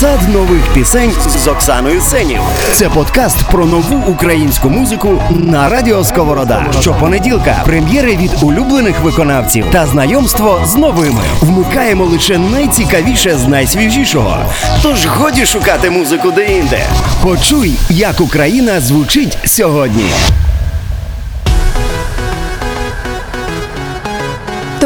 Сад нових пісень з Оксаною Сенів. Це подкаст про нову українську музику на радіо Сковорода. Щопонеділка прем'єри від улюблених виконавців та знайомство з новими. Вмикаємо лише найцікавіше з найсвіжішого. Тож годі шукати музику де-інде. Почуй, як Україна звучить сьогодні.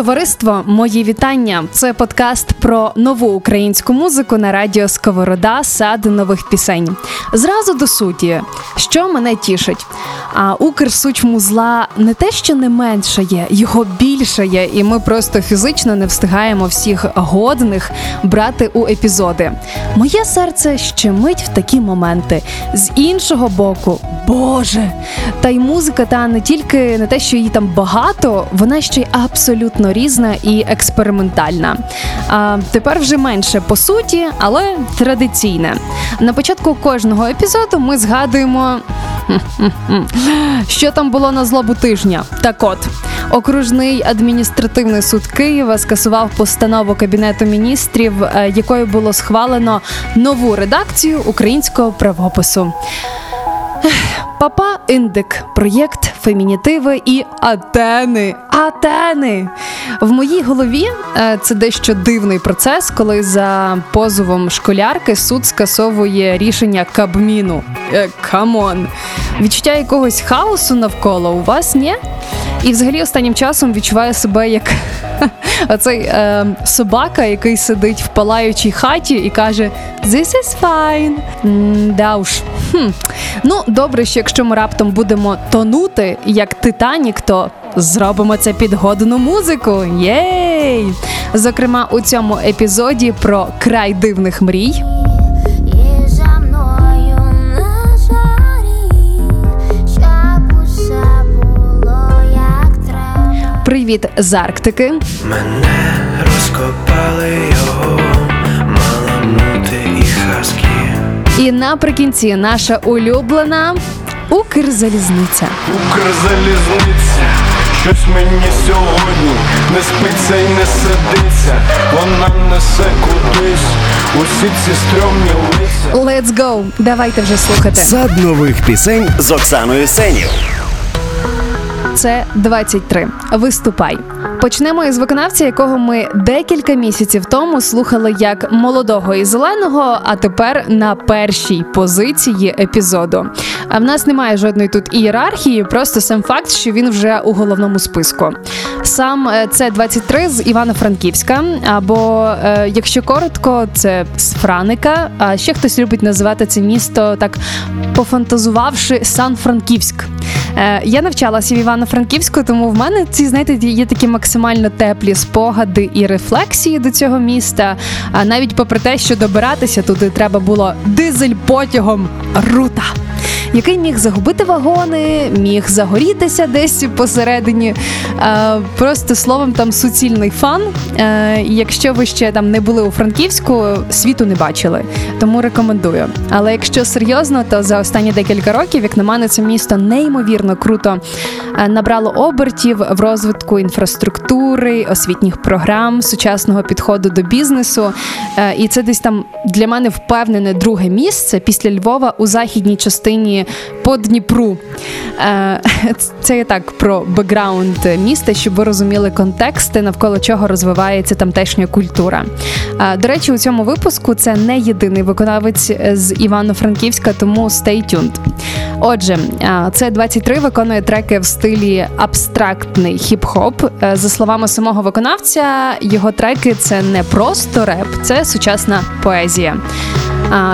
Товариство, мої вітання. Це подкаст про нову українську музику на радіо Сковорода, сад нових пісень. Зразу до суті, що мене тішить. А Укрсучмузла не те, що не меншає, його більшає, і ми просто фізично не встигаємо всіх годних брати у епізоди. Моє серце щемить в такі моменти. З іншого боку, Боже, та й музика, та не тільки не те, що її там багато, вона ще й абсолютно різна і експериментальна. А тепер вже менше по суті, але традиційне. На початку кожного епізоду ми згадуємо. Що там було на злобу тижня? Так от окружний адміністративний суд Києва скасував постанову кабінету міністрів, е, якою було схвалено нову редакцію українського правопису. Папа індик, проєкт, фемінітиви і Атени. Атени. В моїй голові е, це дещо дивний процес, коли за позовом школярки суд скасовує рішення Кабміну. Е, come on. Відчуття якогось хаосу навколо у вас ні? І взагалі останнім часом відчуваю себе як оцей е, собака, який сидить в палаючій хаті і каже: This is fine. Да уж. Хм. Ну, добре, що якщо ми раптом будемо тонути, як Титанік, то зробимо це під годну музику. Єй! Зокрема, у цьому епізоді про край дивних мрій. Привіт з Арктики. Мене розкопали його, маламути і хаски. І наприкінці наша улюблена Укрзалізниця. Укрзалізниця, щось мені сьогодні не спиться й не сидиться. Вона несе кудись усі ці стрьомні лиця. Let's go! Давайте вже слухати. Сад нових пісень з Оксаною Сенів. Це 23. Виступай. Почнемо із виконавця, якого ми декілька місяців тому слухали як молодого і зеленого, а тепер на першій позиції епізоду. А в нас немає жодної тут ієрархії, просто сам факт, що він вже у головному списку. Сам е, це 23 з Івано-Франківська, або е, якщо коротко, це з Франика. А ще хтось любить називати це місто так пофантазувавши Сан-Франківськ. Е, Я навчалася в Івано-Франківську, тому в мене ці знаєте є такі максимально теплі спогади і рефлексії до цього міста. А навіть попри те, що добиратися туди треба було дизель потягом рута. Який міг загубити вагони, міг загорітися десь посередині. Е, Просто словом, там суцільний фан. Е, Якщо ви ще там не були у Франківську, світу не бачили. Тому рекомендую. Але якщо серйозно, то за останні декілька років, як на мене, це місто неймовірно круто е, набрало обертів в розвитку інфраструктури, освітніх програм, сучасного підходу до бізнесу. І це десь там для мене впевнене друге місце після Львова у західній частині по Дніпру. Е, Це я так про бекграунд міста, щоб ви розуміли контексти, навколо чого розвивається тамтешня культура. Е, До речі, у цьому випуску це не єдиний виконавець з Івано-Франківська, тому stay tuned. Отже, е, це 23 виконує треки в стилі абстрактний хіп-хоп. За словами самого виконавця, його треки це не просто реп, це сучасна поезія.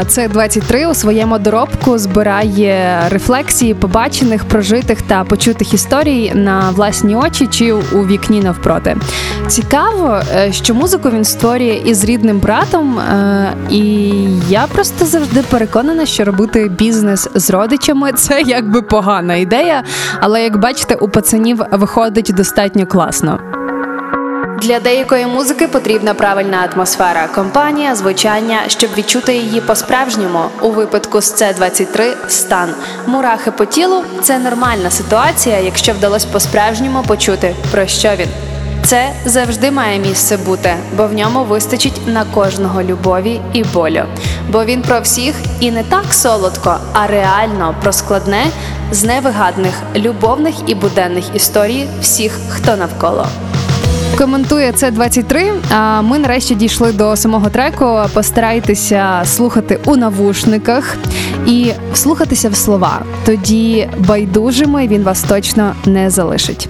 Це 23 у своєму доробку збирає рефлексії побачених, прожитих та почутих історій на власні очі чи у вікні навпроти. Цікаво, е, що музику він створює із рідним братом, е, і я просто завжди переконана, що робити бізнес з родичами це якби погана ідея, але як бачите, у пацанів виходить достатньо класно. Для деякої музики потрібна правильна атмосфера, компанія, звучання, щоб відчути її по-справжньому. У випадку з С-23 стан. Мурахи по тілу це нормальна ситуація, якщо вдалося по-справжньому почути, про що він. Це завжди має місце бути, бо в ньому вистачить на кожного любові і болю. бо він про всіх і не так солодко, а реально про складне з невигадних любовних і буденних історій всіх, хто навколо. Коментує це 23, А ми нарешті дійшли до самого треку. Постарайтеся слухати у навушниках і вслухатися в слова. Тоді байдужими він вас точно не залишить.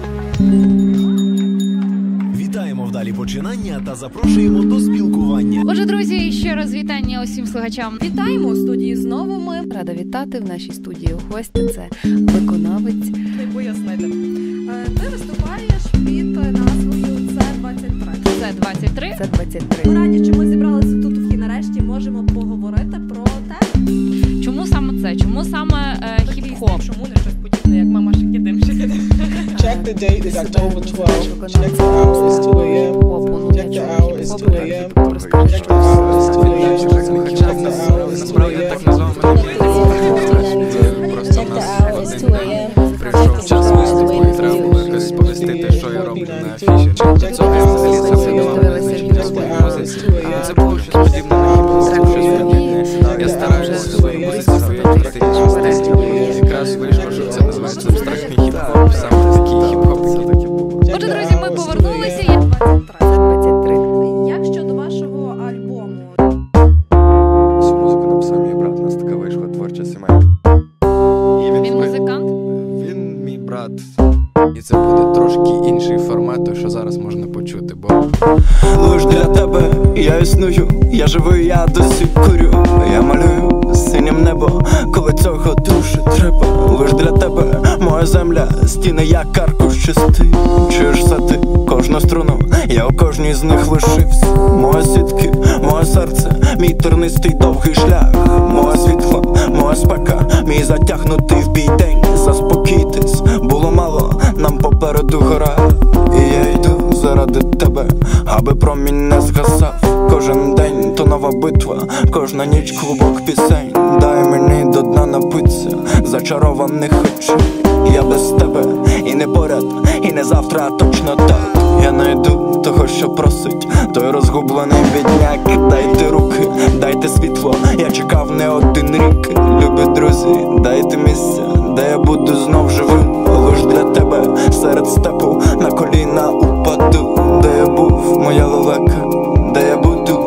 Вітаємо вдалі починання та запрошуємо до спілкування. Отже, друзі, ще раз вітання усім слухачам. Вітаємо у студії знову. Ми Рада вітати в нашій студії гості. Це виконавець. не пояснити. Е, Ти 23 Це 23. Це 23. Ми раді, що ми зібралися тут і нарешті можемо поговорити про те, Чому саме це? Чому саме е, хіп-хоп? чому не щось подібне, як мама шикідим шикідим. Check the date is October 12th. Check the hour is 2 a.m. Check the hour is 2 a.m. Check the hour is 2 a.m. Check the hour is 2 a.m. Check the hour, it's 2 a.m. Прийшов час виступу і треба було якось сповістити, що я роблю на афіші. Чи це взагалі було щось не і не завтра, а точно так. Я найду того, що просить, той розгублений бідняк. Дайте руки, дайте світло, я чекав не один рік. Любі друзі, дайте місця, де я буду знов живим. Лиш для тебе серед степу на коліна упаду, де я був, моя лелека, де я буду,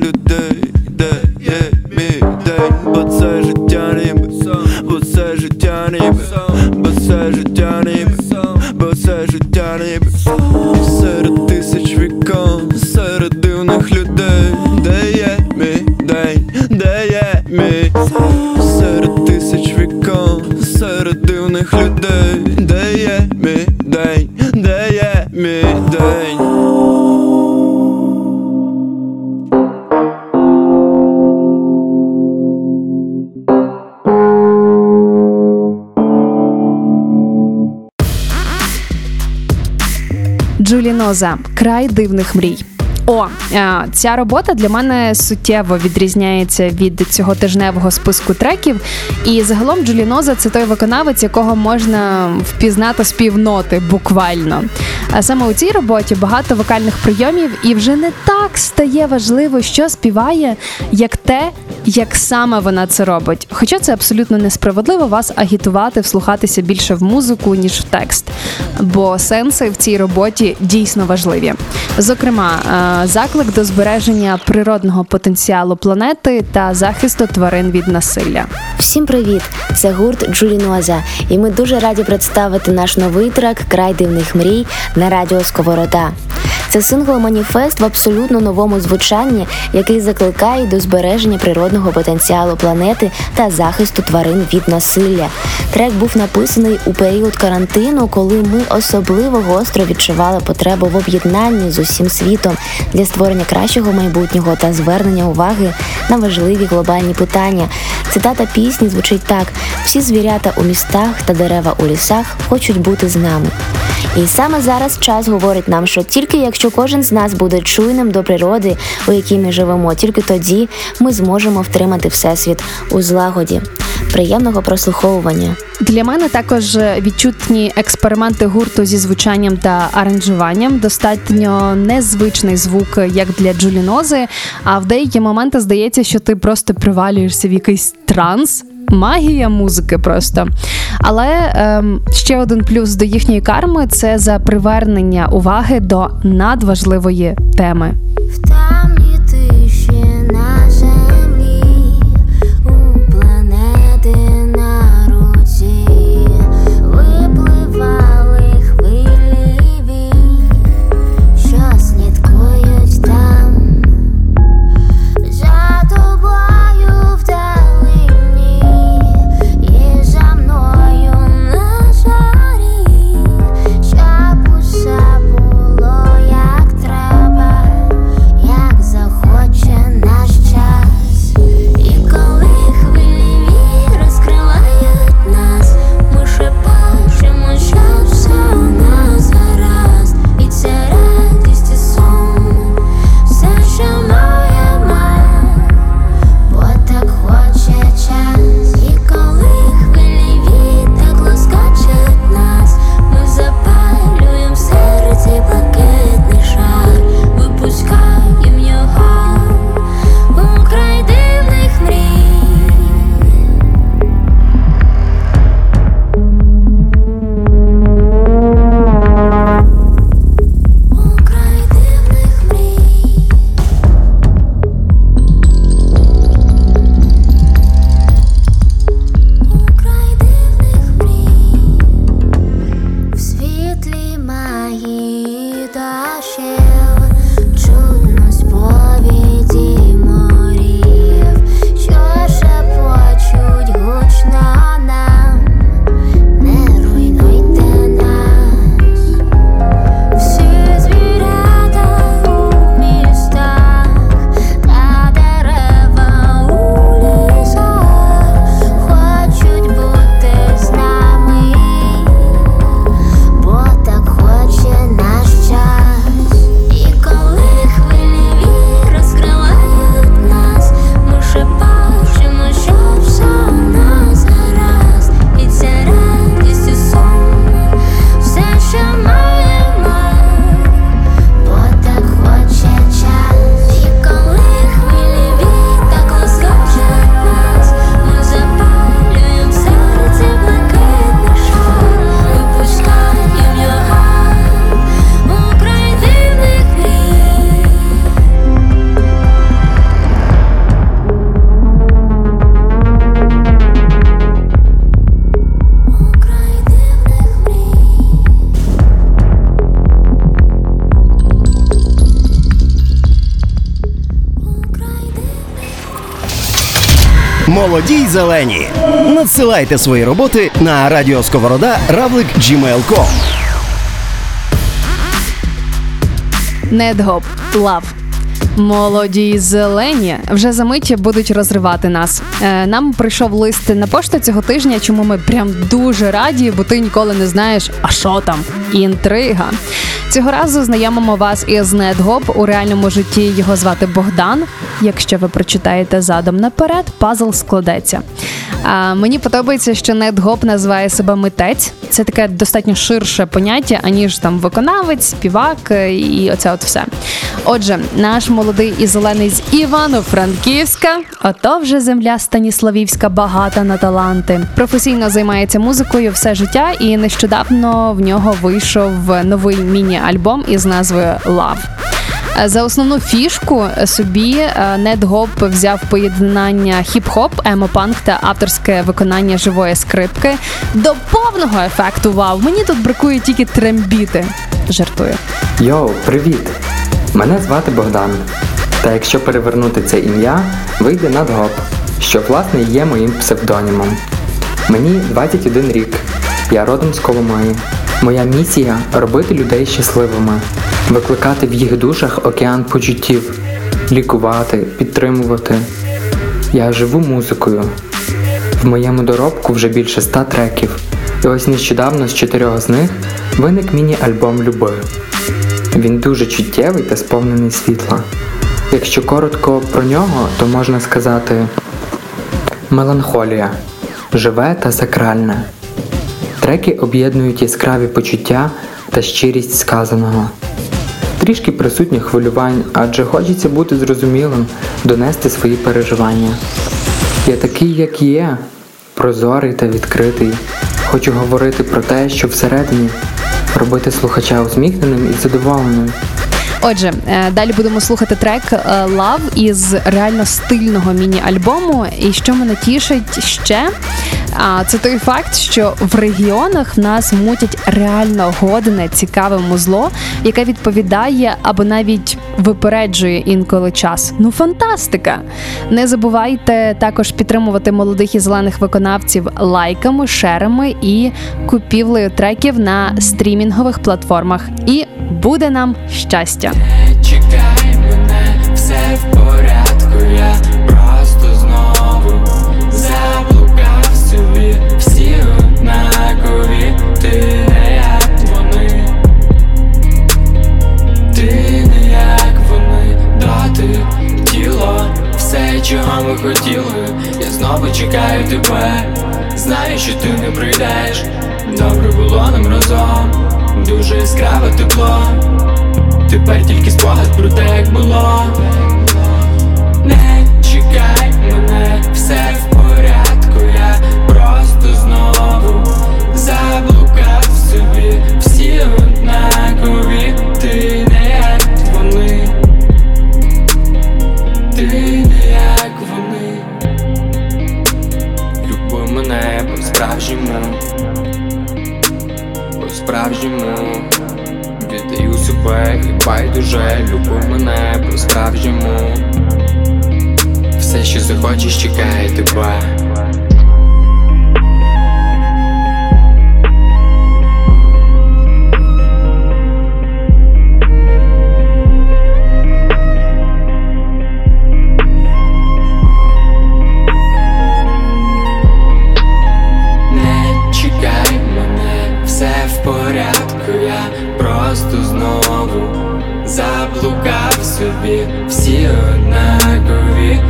дивних людей, край дивних мрій. О, е, ця робота для мене суттєво відрізняється від цього тижневого списку треків. І загалом Джуліноза це той виконавець, якого можна впізнати з півноти, буквально. А саме у цій роботі багато вокальних прийомів, і вже не так стає важливо, що співає, як те, як саме вона це робить. Хоча це абсолютно несправедливо вас агітувати, вслухатися більше в музику, ніж в текст. Бо сенси в цій роботі дійсно важливі. Зокрема, е, заклик до збереження природного потенціалу планети та захисту тварин від насилля. Всім привіт! Це гурт Джуліноза, і ми дуже раді представити наш новий трек Край дивних мрій на радіо Сковорода. Це сингл-маніфест в абсолютно новому звучанні, який закликає до збереження природного потенціалу планети та захисту тварин від насилля. Трек був написаний у період карантину, коли ми особливо гостро відчували потребу в об'єднанні з усім світом для створення кращого майбутнього та звернення уваги на важливі глобальні питання. Цитата пісні звучить так: всі звірята у містах та дерева у лісах хочуть бути з нами. І саме зараз час говорить нам, що тільки якщо кожен з нас буде чуйним до природи, у якій ми живемо, тільки тоді ми зможемо втримати всесвіт у злагоді. Приємного прослуховування. Для мене також відчутні експерименти гурту зі звучанням та аранжуванням. Достатньо незвичний звук, як для джулінози. А в деякі моменти здається, що ти просто привалюєшся в якийсь транс. Магія музики просто. Але ем, ще один плюс до їхньої карми це за привернення уваги до надважливої теми. Молоді зелені. Надсилайте свої роботи на радіосковорода равлик gmail.com. Недгоп Лав. Молоді зелені вже за мить будуть розривати нас. Е, нам прийшов лист на пошту цього тижня, чому ми прям дуже раді, бо ти ніколи не знаєш, а що там. інтрига. Цього разу знайомимо вас із Недгоп. У реальному житті його звати Богдан. Якщо ви прочитаєте задом наперед, пазл складеться. А, мені подобається, що Недгоп називає себе митець. Це таке достатньо ширше поняття, аніж там виконавець, співак е, і оце от все. Отже, наш молодий і зелений з Івано-Франківська, ото вже земля Станіславівська багата на таланти. Професійно займається музикою все життя, і нещодавно в нього вийшов новий міні-альбом із назвою Love. Е, За основну фішку собі е, Недгоп взяв поєднання хіп-хоп, емо-панк та авторське виконання живої скрипки до повного ефекту. Вау! Мені тут бракує тільки трембіти. Жартую. Йоу, привіт! Мене звати Богдан. Та якщо перевернути це ім'я, вийде надгоп, що власне є моїм псевдонімом. Мені 21 рік. Я родом з Коломиї. Моя місія робити людей щасливими, викликати в їх душах океан почуттів, лікувати, підтримувати. Я живу музикою. В моєму доробку вже більше ста треків, і ось нещодавно з чотирьох з них виник міні-альбом Люби. Він дуже чуттєвий та сповнений світла. Якщо коротко про нього, то можна сказати меланхолія живе та сакральне. Треки об'єднують яскраві почуття та щирість сказаного. Трішки присутніх хвилювань, адже хочеться бути зрозумілим, донести свої переживання. Я такий, як є, прозорий та відкритий. Хочу говорити про те, що всередині робити слухача усміхненим і задоволеним. Отже, е, далі будемо слухати трек е, Love із реально стильного міні-альбому. І що мене тішить ще, а, це той факт, що в регіонах в нас мутять реально годне, цікаве музло, яке відповідає або навіть випереджує інколи час. Ну, фантастика! Не забувайте також підтримувати молодих і зелених виконавців лайками, шерами і купівлею треків на стрімінгових платформах. І буде нам щастя! Чекай мене, все в порядку, я чого ми хотіли, я знову чекаю тебе, знаю, що ти не прийдеш, добре було нам разом, дуже яскраве тепло. Тепер тільки спогад про те, як було. Не чекай мене, все в порядку, я просто знову заблукав собі, всі однакові, по-справжньому, по-справжньому Віддаю себе і байдуже люби мене по-справжньому Все, що захочеш, чекає тебе заблукав собі, всі однакові,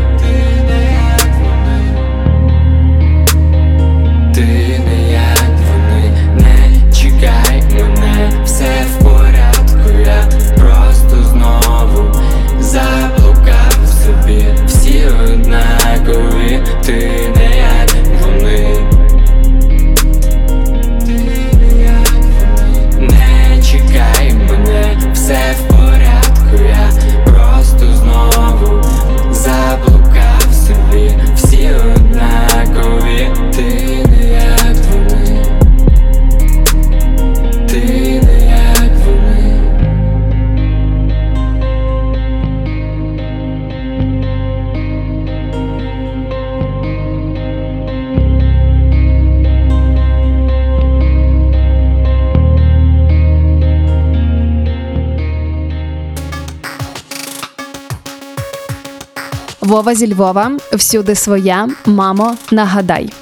Вова зі Львова, всюди своя, мамо, нагадай.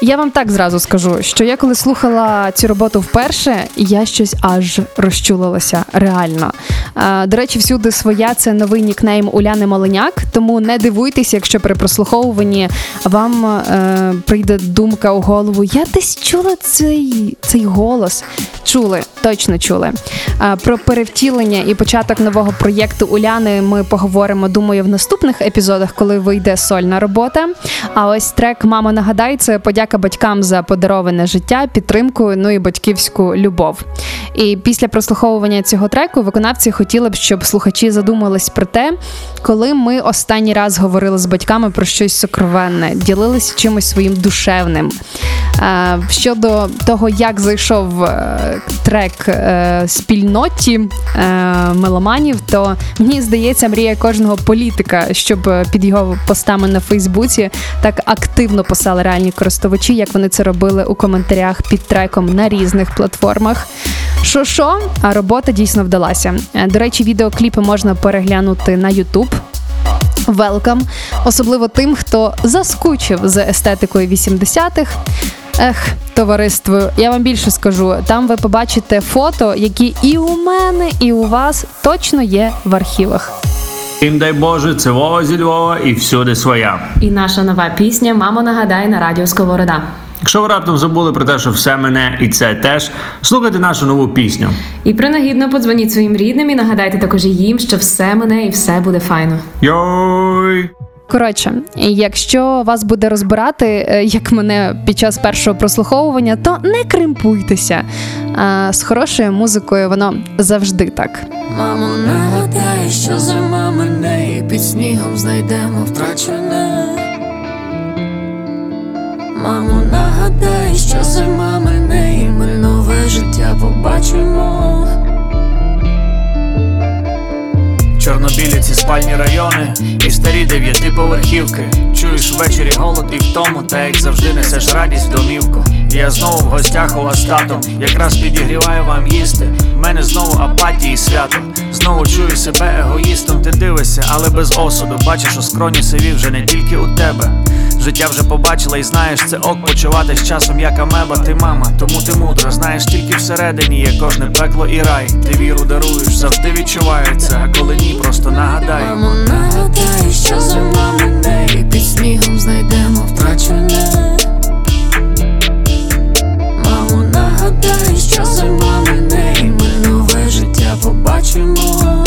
Я вам так зразу скажу, що я коли слухала цю роботу вперше, я щось аж розчулилася реально. До речі, всюди своя це новий нікнейм Уляни Маленяк, тому не дивуйтесь, якщо при прослуховуванні вам е, прийде думка у голову. Я десь чула цей, цей голос. Чули, точно чули. Про перевтілення і початок нового проєкту Уляни ми поговоримо, думаю, в наступних епізодах, коли вийде сольна робота. А ось трек Мама нагадай це подяка батькам за подароване життя, підтримку, ну і батьківську любов. І після прослуховування цього треку виконавці хотіли б, щоб слухачі задумались про те, коли ми останній раз говорили з батьками про щось сокровенне, ділилися чимось своїм душевним. Е, Щодо того, як зайшов е, трек е, спільноті меломанів, то мені здається, мрія кожного політика, щоб під його постами на Фейсбуці так активно писали реальні користувачі, як вони це робили у коментарях під треком на різних платформах. Що що, а робота дійсно вдалася. До речі, відеокліпи можна переглянути на YouTube. Welcome. особливо тим, хто заскучив за естетикою 80-х. Ех, товариство, я вам більше скажу. Там ви побачите фото, які і у мене, і у вас точно є в архівах. Їм дай Боже, це Вова зі Львова і всюди своя. І наша нова пісня Мамо нагадай на радіо Сковорода. Якщо ви раптом забули про те, що все мене і це теж, слухайте нашу нову пісню. І принагідно подзвоніть своїм рідним і нагадайте також їм, що все мене і все буде файно. Йой! Коротше, якщо вас буде розбирати, е, як мене під час першого прослуховування, то не кримпуйтеся. А з хорошою музикою воно завжди так. Мамо, нагадай, що зима мене і під снігом знайдемо втрачене. Мамо, нагадай, що зима мене і ми нове життя побачимо. Чорнобілі ці спальні райони і старі дев'ятиповерхівки. Чуєш ввечері голод і втому, та як завжди несеш радість в домівку. Я знову в гостях у вас татом, якраз підігріваю вам їсти. В мене знову апатії свято. Знову чую себе егоїстом, ти дивишся, але без осуду. Бачиш у скроні сиві вже не тільки у тебе. Життя вже побачила і знаєш, це ок почувати з часом, як амеба, ти мама, тому ти мудра, знаєш, тільки всередині є кожне пекло і рай. Ти віру даруєш, завжди відчувається, а коли ні, просто нагадай. Мамо, нагадай, що зима мене і під снігом знайдемо втрачене. Мамо, нагадай, що зима мене і ми нове життя побачимо.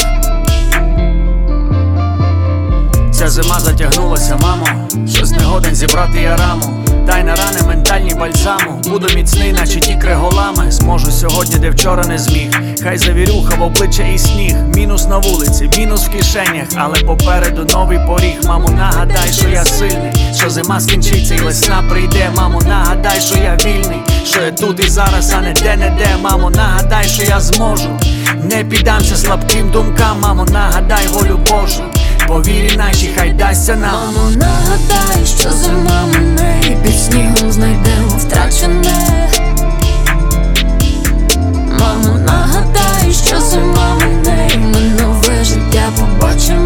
Ця зима затягнулася, мамо. Щось не годен зібрати я раму. Дай на рани ментальні бальзаму. Буду міцний, наче ті криголами. Зможу сьогодні, де вчора не зміг. Хай завірюха в обличчя і сніг. Мінус на вулиці, мінус в кишенях, але попереду новий поріг. Мамо, нагадай, що я сильний, що зима скінчиться і весна прийде. Мамо, нагадай, що я вільний, що я тут і зараз, а не де не де. Мамо, нагадай, що я зможу. Не піддамся слабким думкам, мамо, нагадай волю Божу. Повірі наші, хай дасться нам. Мамо, нагадай, що зима мене і під снігом знайдемо втрачене. Мамо, нагадай, що зима мене і ми нове життя побачимо.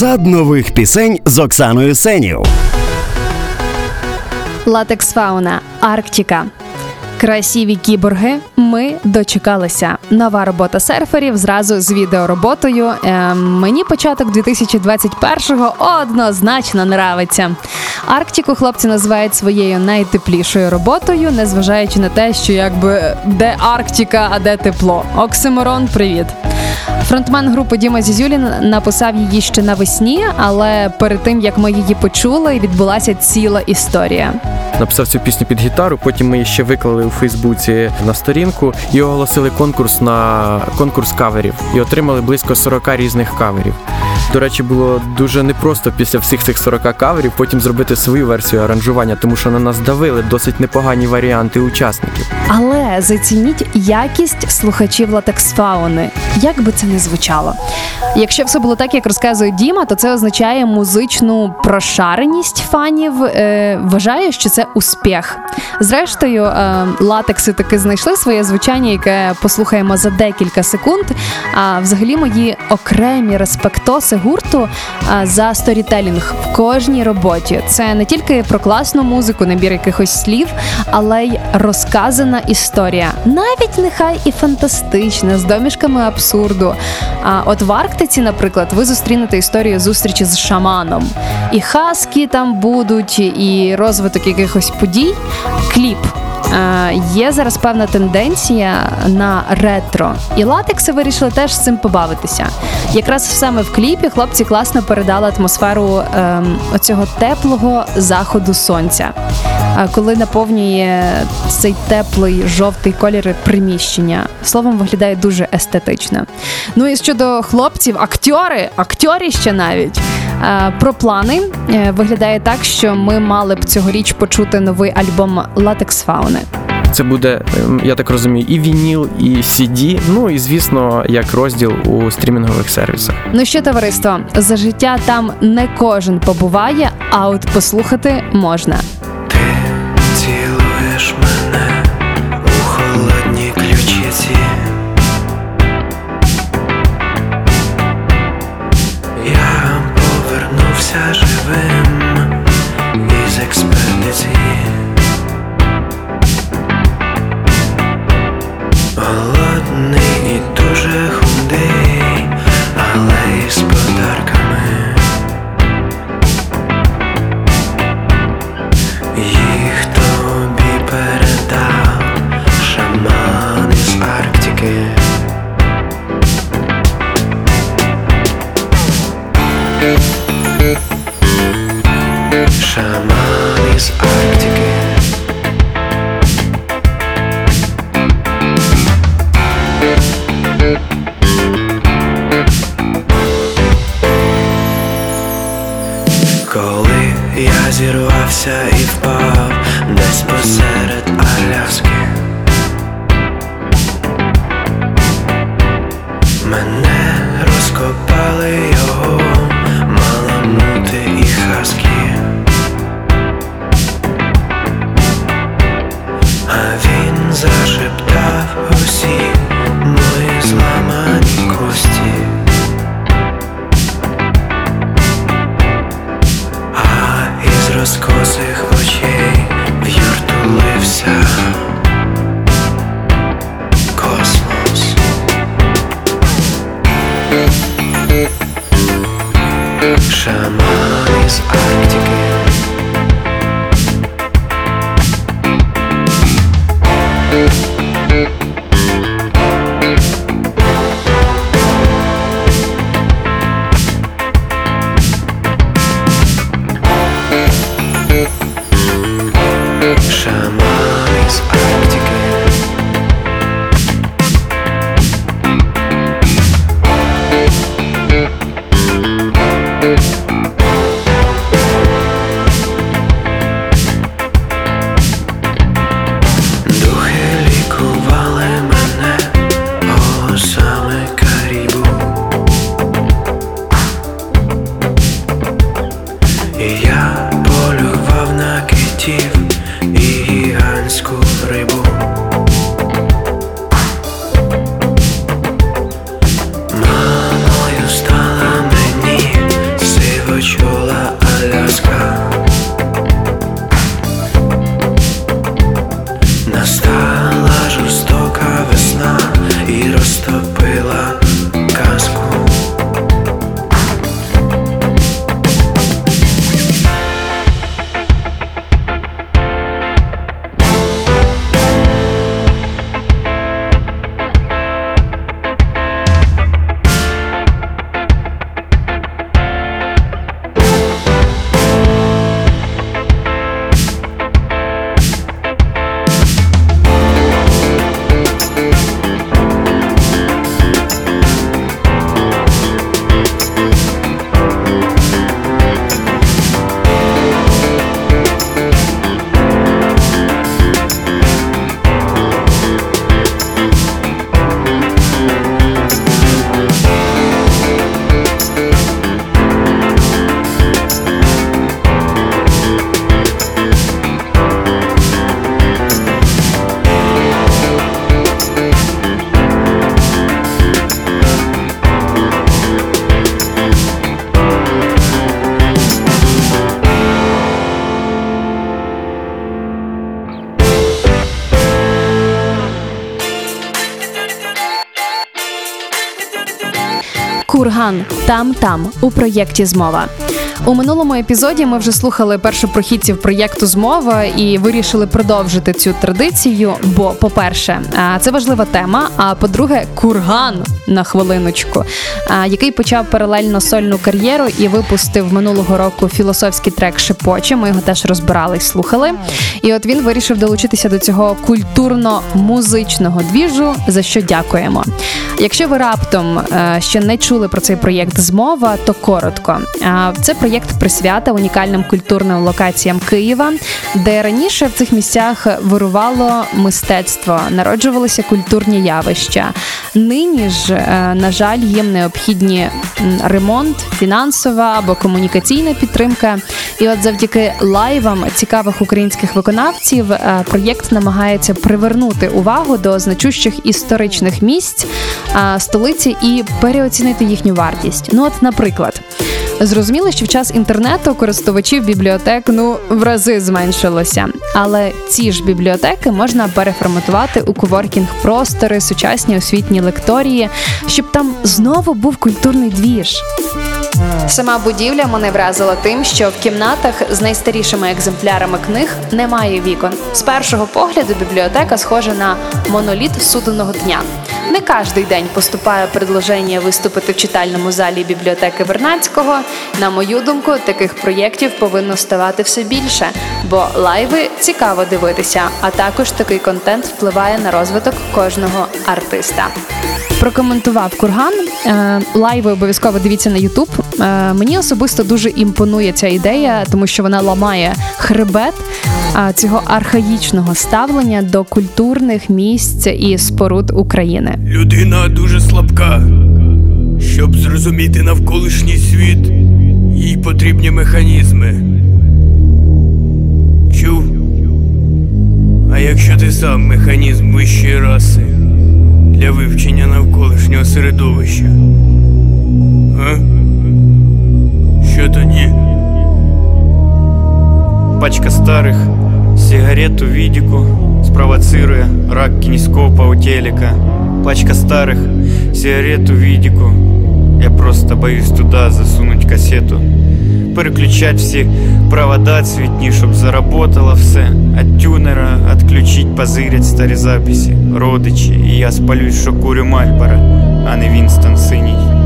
Сад нових пісень з Оксаною Сенів. Латекс Фауна, Арктика. Красиві кіборги. Ми дочекалися. Нова робота серферів зразу з відеороботою. Е, мені початок 2021-го однозначно нравиться. Арктику хлопці називають своєю найтеплішою роботою, незважаючи на те, що якби де Арктика, а де тепло. Оксимирон, привіт. Фронтмен групи Діма Зізюлін написав її ще навесні, але перед тим як ми її почули, відбулася ціла історія. Написав цю пісню під гітару, потім ми її ще виклали у Фейсбуці на сторінку і оголосили конкурс на конкурс каверів і отримали близько 40 різних каверів. До речі, було дуже непросто після всіх цих 40 каверів потім зробити свою версію аранжування, тому що на нас давили досить непогані варіанти учасників. Але зацініть якість слухачів латексфауни, як би це не звучало. Якщо все було так, як розказує Діма, то це означає музичну прошареність фанів. Е, вважаю, що це успіх. Зрештою, е, латекси таки знайшли своє звучання, яке послухаємо за декілька секунд. А взагалі мої окремі респектоси гурту за сторітелінг в кожній роботі. Це не тільки про класну музику, набір якихось слів, але й розказана історія, навіть нехай і фантастична, з домішками абсурду. А от в Арктиці, наприклад, ви зустрінете історію зустрічі з шаманом. І хаски там будуть, і розвиток якихось подій. Кліп. Е, Є зараз певна тенденція на ретро, і латекси вирішили теж з цим побавитися. Якраз саме в кліпі хлопці класно передали атмосферу ем, оцього теплого заходу сонця, Е, коли наповнює цей теплий жовтий колір приміщення. Словом, виглядає дуже естетично. Ну і щодо хлопців, актори, актори ще навіть. Е, Про плани Е, виглядає так, що ми мали б цьогоріч почути новий альбом Латекс Фауни. Це буде, ем, я так розумію, і вініл, і CD, ну і звісно, як розділ у стрімінгових сервісах. Ну що, товариство, за життя там не кожен побуває, а от послухати можна. Цілуєш мене jamás. Курган там там у проєкті Змова. У минулому епізоді ми вже слухали першопрохідців проєкту Змова і вирішили продовжити цю традицію. Бо, по-перше, це важлива тема. А по-друге, курган на хвилиночку, який почав паралельно сольну кар'єру і випустив минулого року філософський трек Шепоче. Ми його теж розбирали і слухали. І от він вирішив долучитися до цього культурно-музичного двіжу, за що дякуємо. Якщо ви раптом е, ще не чули про цей проєкт Змова, то коротко. Це проєкт присвята унікальним культурним локаціям Києва, де раніше в цих місцях вирувало мистецтво, народжувалися культурні явища. Нині ж, е, на жаль, їм необхідні ремонт, фінансова або комунікаційна підтримка. І от завдяки лайвам цікавих українських виконавців е, проєкт намагається привернути увагу до значущих історичних місць е, столиці і переоцінити їхню вартість. Ну, от, наприклад. Зрозуміло, що в час інтернету користувачів бібліотек ну в рази зменшилося, але ці ж бібліотеки можна переформатувати у коворкінг простори, сучасні освітні лекторії, щоб там знову був культурний двіж. Сама будівля мене вразила тим, що в кімнатах з найстарішими екземплярами книг немає вікон. З першого погляду бібліотека схожа на моноліт суденого дня. Не кожний день поступає предложення виступити в читальному залі бібліотеки Вернадського. На мою думку, таких проєктів повинно ставати все більше, бо лайви цікаво дивитися, а також такий контент впливає на розвиток кожного артиста. Прокоментував курган. Е, Лайви обов'язково дивіться на Ютуб. Е, Мені особисто дуже імпонує ця ідея, тому що вона ламає хребет цього архаїчного ставлення до культурних місць і споруд України. Людина дуже слабка. Щоб зрозуміти навколишній світ, їй потрібні механізми. Чув? А якщо ти сам механізм вищої раси для вивчення навколишнього середовища? А? Що тоді? Пачка старых сигарет у Видику спровоцируя рак кинескопа у телека. Пачка старых сигарет у Видику. Я просто боюсь туда засунуть кассету. Переключать всі провода цвітні, щоб заработало все. От тюнера отключить, позирять старі записи. Родичі, і я спалюсь, що курю Мальбора, а не Вінстон синій.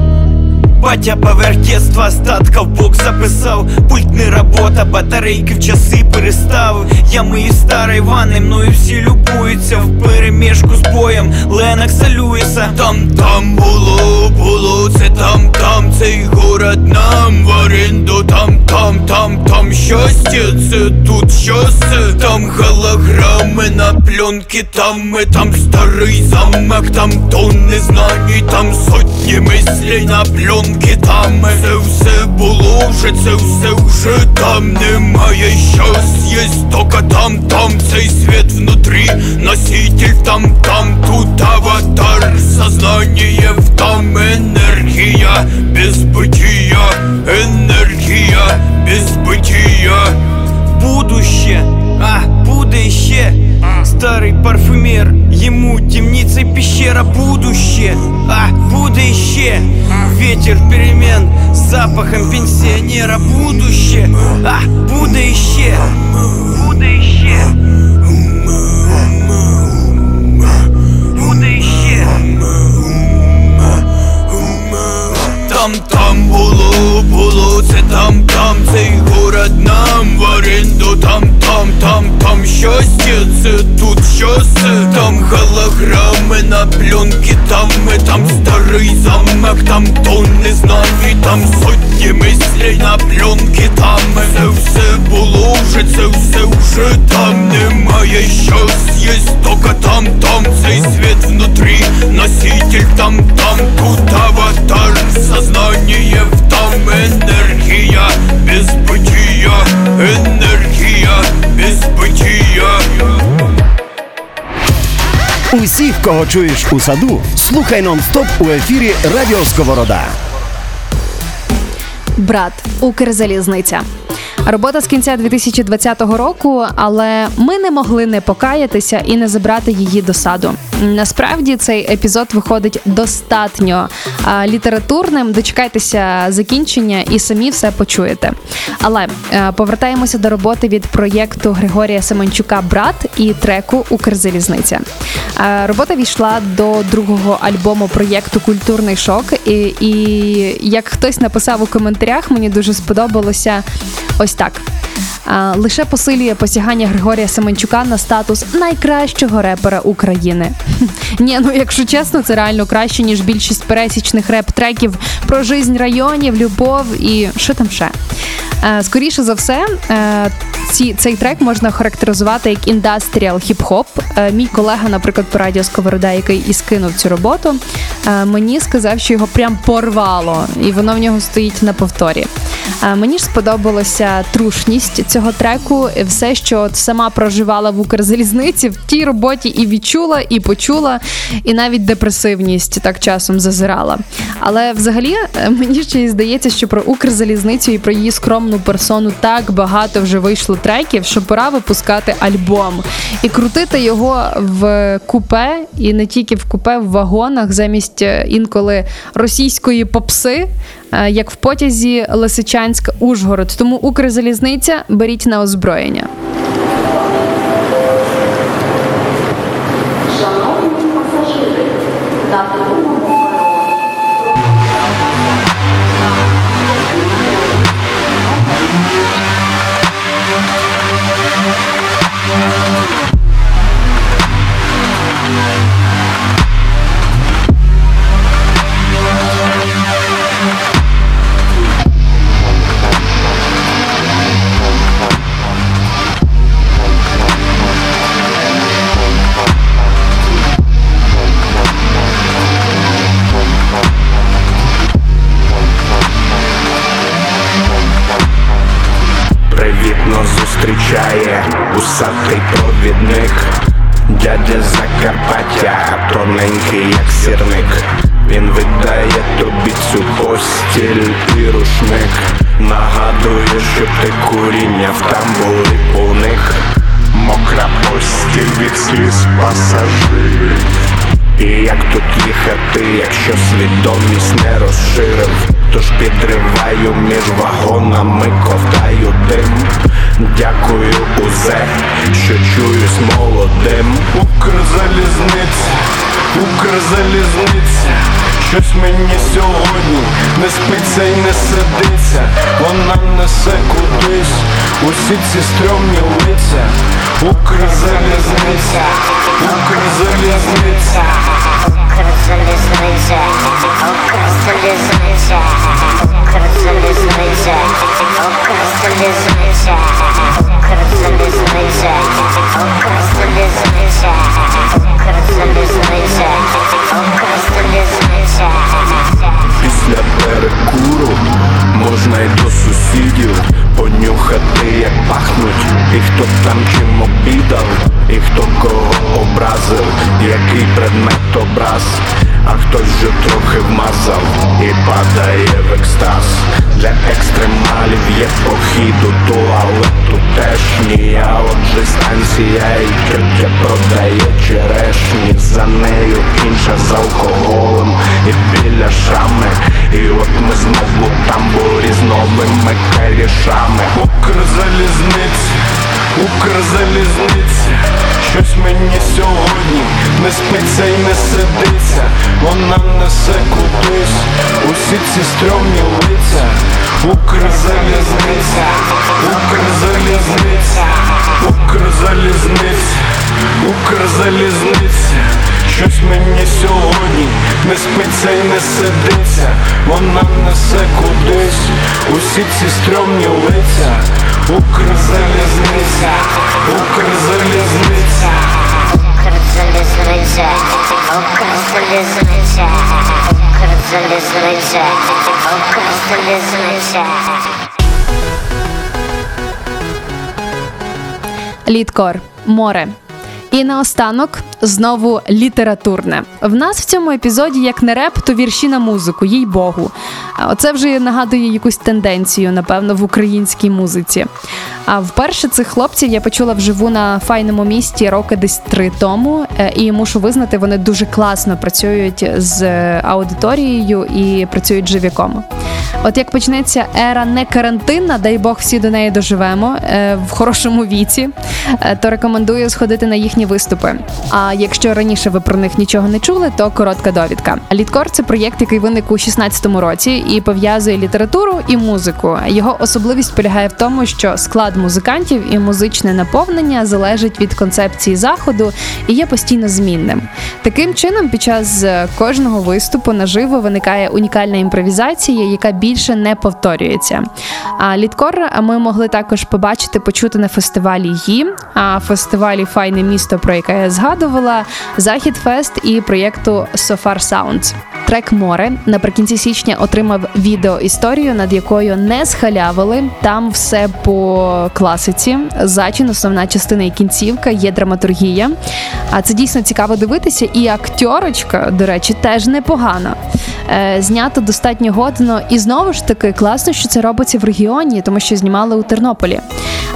Батя поверх детства остатков Бог записав Пульт не работа, батарейки в часи переставив Я мої старої ванни, мною всі любуються В перемішку з боєм Ленокса Люїса Там, там було, було, це там, там. Цей город нам в оренду. Там, там, там, там щастя, це тут щастя. Там голограми на пленки, там ми, там старий замок. Там тонни знань, там сотні мислей на пленки там Це все було вже, це все вже там Немає. Щас, є тока там, там Цей світ внутрі, носитель там, там Тут аватар, сознание в там Енергія, без бытия Енергія, без бытия Будуще, а, буде ще Старий парфюмер, ему темница и пещера будущее. А, буде ще Ветер перемен с запахом пенсионера будущее. А, буде ще Буде ще Буде ще Там, там було, було, це там, там, цей город нам в оренду, там, там, там, там щастя, це тут щастя, там голограми на пленки, там ми, там старий замок, там тонни знань, там сотні мислей на пленки, там це все було вже, це все вже там немає. Щас, є тока там, там, цей світ внутрі, носитель там, там, тут аватар, сознание в там енергія, без бытия, енергія, без бытия. Усіх, кого чуєш у саду, слухай нон-стоп у ефірі Радіо Сковорода. Брат, Укрзалізниця. Робота з кінця 2020 року, але ми не могли не покаятися і не забрати її до саду. Насправді цей епізод виходить достатньо літературним. Дочекайтеся закінчення і самі все почуєте. Але е, повертаємося до роботи від проєкту Григорія Семенчука Брат і треку Укрзалізниця. Е, Робота війшла до другого альбому проєкту Культурний шок. І, і як хтось написав у коментарях, мені дуже сподобалося ось так. Лише посилює посягання Григорія Семенчука на статус найкращого репера України. Ні, ну якщо чесно, це реально краще, ніж більшість пересічних реп-треків про жизнь районів, любов і що там ще. Е, Скоріше за все, е, ці, цей трек можна характеризувати як індастріал хіп-хоп. Е, Мій колега, наприклад, по радіо Сковорода, який і скинув цю роботу, мені сказав, що його прям порвало, і воно в нього стоїть на повторі. Мені ж сподобалася трушність цього треку, все, що сама проживала в Укрзалізниці, в тій роботі і відчула, і почула, і навіть депресивність так часом зазирала. Але взагалі мені ще й здається, що про Укрзалізницю і про її скромну персону так багато вже вийшло треків, що пора випускати альбом і крутити його в купе, і не тільки в купе, в вагонах, замість е, інколи російської попси, е, як в потязі Лисичанськ Ужгород. Тому Укрзалізниця беріть на озброєння. Свідомість не розширив, тож підриваю між вагонами, ковтаю дим. Дякую, узе, що чуюсь молодим. Укрзалізниця, Укрзалізниця, щось мені сьогодні не спиться і не сидиться, вона несе кудись усі ці стрьомні лиця. Укрзалізниця, Укрзалізниця. Укрзалізниця, падає в екстаз. Для екстремалів є похід у туалету теж ні, а отже станція і тетя продає черешні. За нею інша з алкоголем і біля шами. І от ми знову в тамбурі з новими керішами. Укрзалізниця, Укрзалізниця. Щось мені сьогодні не спиться і не сидиться. Вона несе кудись усі ці стрьомні лиця. Укрзалізниця, Укрзалізниця, Укрзалізниця, Укрзалізниця. Щось мені сьогодні не спиться і не сидиться. Вона несе кудись усі ці стрьомні лиця Укрзалізниця, Укрзалізниця Укрзалізниця, Укрзалізниця, Укрзалізниця, Укрзалізниця. Літкор, море. І наостанок знову літературне. В нас в цьому епізоді як не реп, то вірші на музику, їй Богу. Оце вже нагадує якусь тенденцію, напевно, в українській музиці. А вперше цих хлопців я почула вживу на файному місті роки десь три тому, Е, і мушу визнати, вони дуже класно працюють з аудиторією і працюють живіком. От як почнеться ера не карантинна, дай Бог всі до неї доживемо е, в хорошому віці, е, то рекомендую сходити на їхні виступи. А якщо раніше ви про них нічого не чули, то коротка довідка. Літкор це проєкт, який виник у 16-му році і пов'язує літературу і музику. Його особливість полягає в тому, що склад музикантів і музичне наповнення залежить від концепції заходу і є постійно змінним. Таким чином, під час е, кожного виступу наживо виникає унікальна імпровізація, яка більше не повторюється. А літкор ми могли також побачити, почути на фестивалі «Ї», а фестивалі Файне місто, про яке я згадувала, Захід Фест і проєкту Far Sounds. Трек море наприкінці січня отримав відеоісторію, над якою не схалявили. Там все по класиці. Зачин, основна частина і кінцівка, є драматургія. А це дійсно цікаво дивитися. І акторочка, до речі, теж непогана. Е, знято достатньо годно. І знову ж таки класно, що це робиться в регіоні, тому що знімали у Тернополі.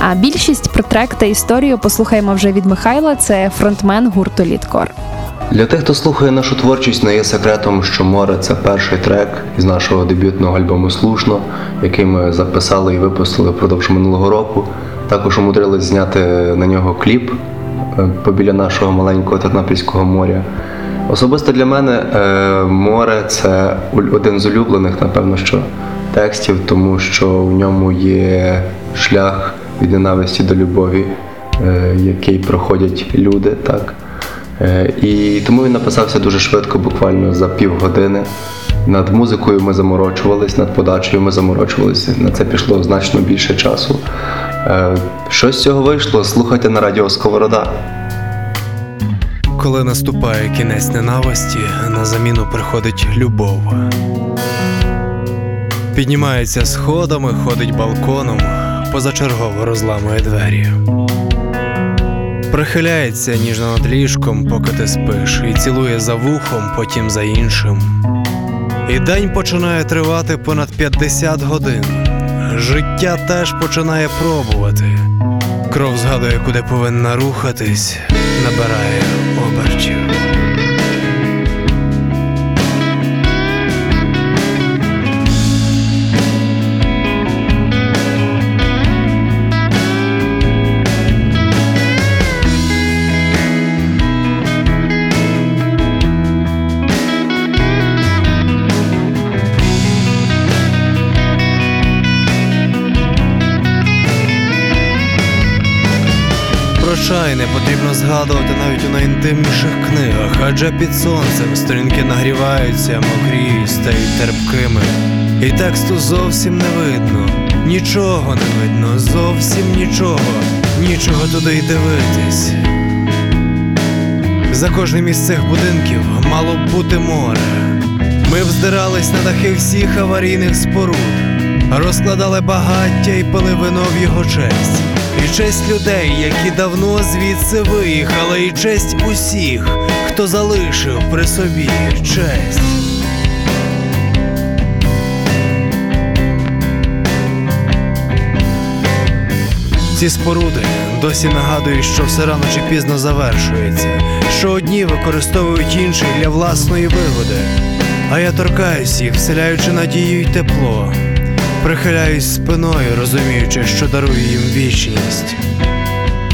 А більшість про трек та історію послухаємо вже від Михайла. Це фронтмен гурту Літкор. Для тих, хто слухає нашу творчість, не є секретом, що море це перший трек із нашого дебютного альбому Слушно, який ми записали і випустили впродовж минулого року. Також умудрились зняти на нього кліп е, побіля нашого маленького Тернопільського моря. Особисто для мене е, море це один з улюблених, напевно, що текстів, тому що в ньому є шлях від ненависті до любові, е, який проходять люди. так. Е, І тому він написався дуже швидко, буквально за півгодини. Над музикою ми заморочувались, над подачею ми заморочувалися. На це пішло значно більше часу. Що з цього вийшло? Слухайте на радіо Сковорода. Коли наступає кінець ненависті, на заміну приходить любов. Піднімається сходами, ходить балконом, позачергово розламує двері. Прихиляється ніжно над ліжком, поки ти спиш, і цілує за вухом, потім за іншим. І день починає тривати понад 50 годин. Життя теж починає пробувати. Кров згадує, куди повинна рухатись, набирає обертів. Прощай, не потрібно згадувати навіть у найінтимніших книгах, адже під сонцем сторінки нагріваються, мокріють, стають терпкими. І тексту зовсім не видно, нічого не видно, зовсім нічого, нічого туди й дивитись. За кожним із цих будинків мало б бути море. Ми вздирались на дахи всіх аварійних споруд, розкладали багаття і пили вино в його честь. І честь людей, які давно звідси виїхали, і честь усіх, хто залишив при собі честь. Ці споруди досі нагадують, що все рано чи пізно завершується, що одні використовують інших для власної вигоди. А я торкаюсь їх, вселяючи надію й тепло, прихиляюсь спиною, розуміючи, що дарую їм вічність.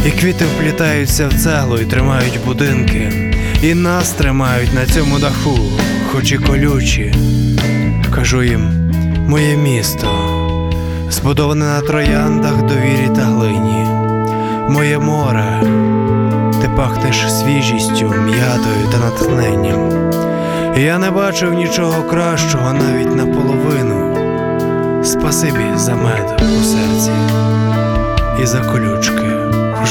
І квіти вплітаються в цеглу і тримають будинки, і нас тримають на цьому даху, хоч і колючі. Кажу їм, моє місто, збудоване на трояндах, довірі та глині. Моє море, ти пахнеш свіжістю, м'ятою та натхненням. Я не бачив нічого кращого навіть наполовину. Спасибі за мед у серці і за колючки в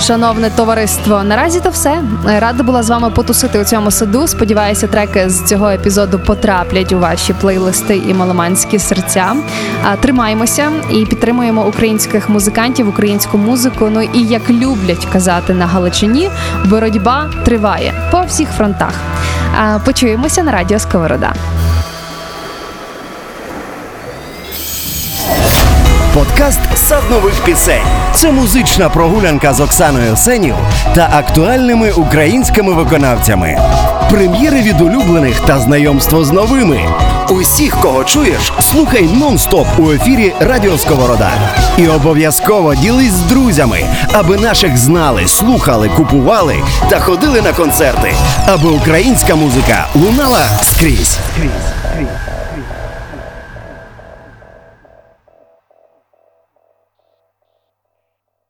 шановне товариство, наразі то все. Рада була з вами потусити у цьому саду. Сподіваюся, треки з цього епізоду потраплять у ваші плейлисти і маломанські серця. Тримаємося і підтримуємо українських музикантів, українську музику. Ну і як люблять казати на Галичині, боротьба триває по всіх фронтах. Почуємося на радіо Сковорода. Сад нових пісень. Це музична прогулянка з Оксаною Сенів та актуальними українськими виконавцями. Прем'єри від улюблених та знайомство з новими. Усіх, кого чуєш, слухай нон-стоп у ефірі Радіо Сковорода. І обов'язково ділись з друзями, аби наших знали, слухали, купували та ходили на концерти, аби українська музика лунала скрізь.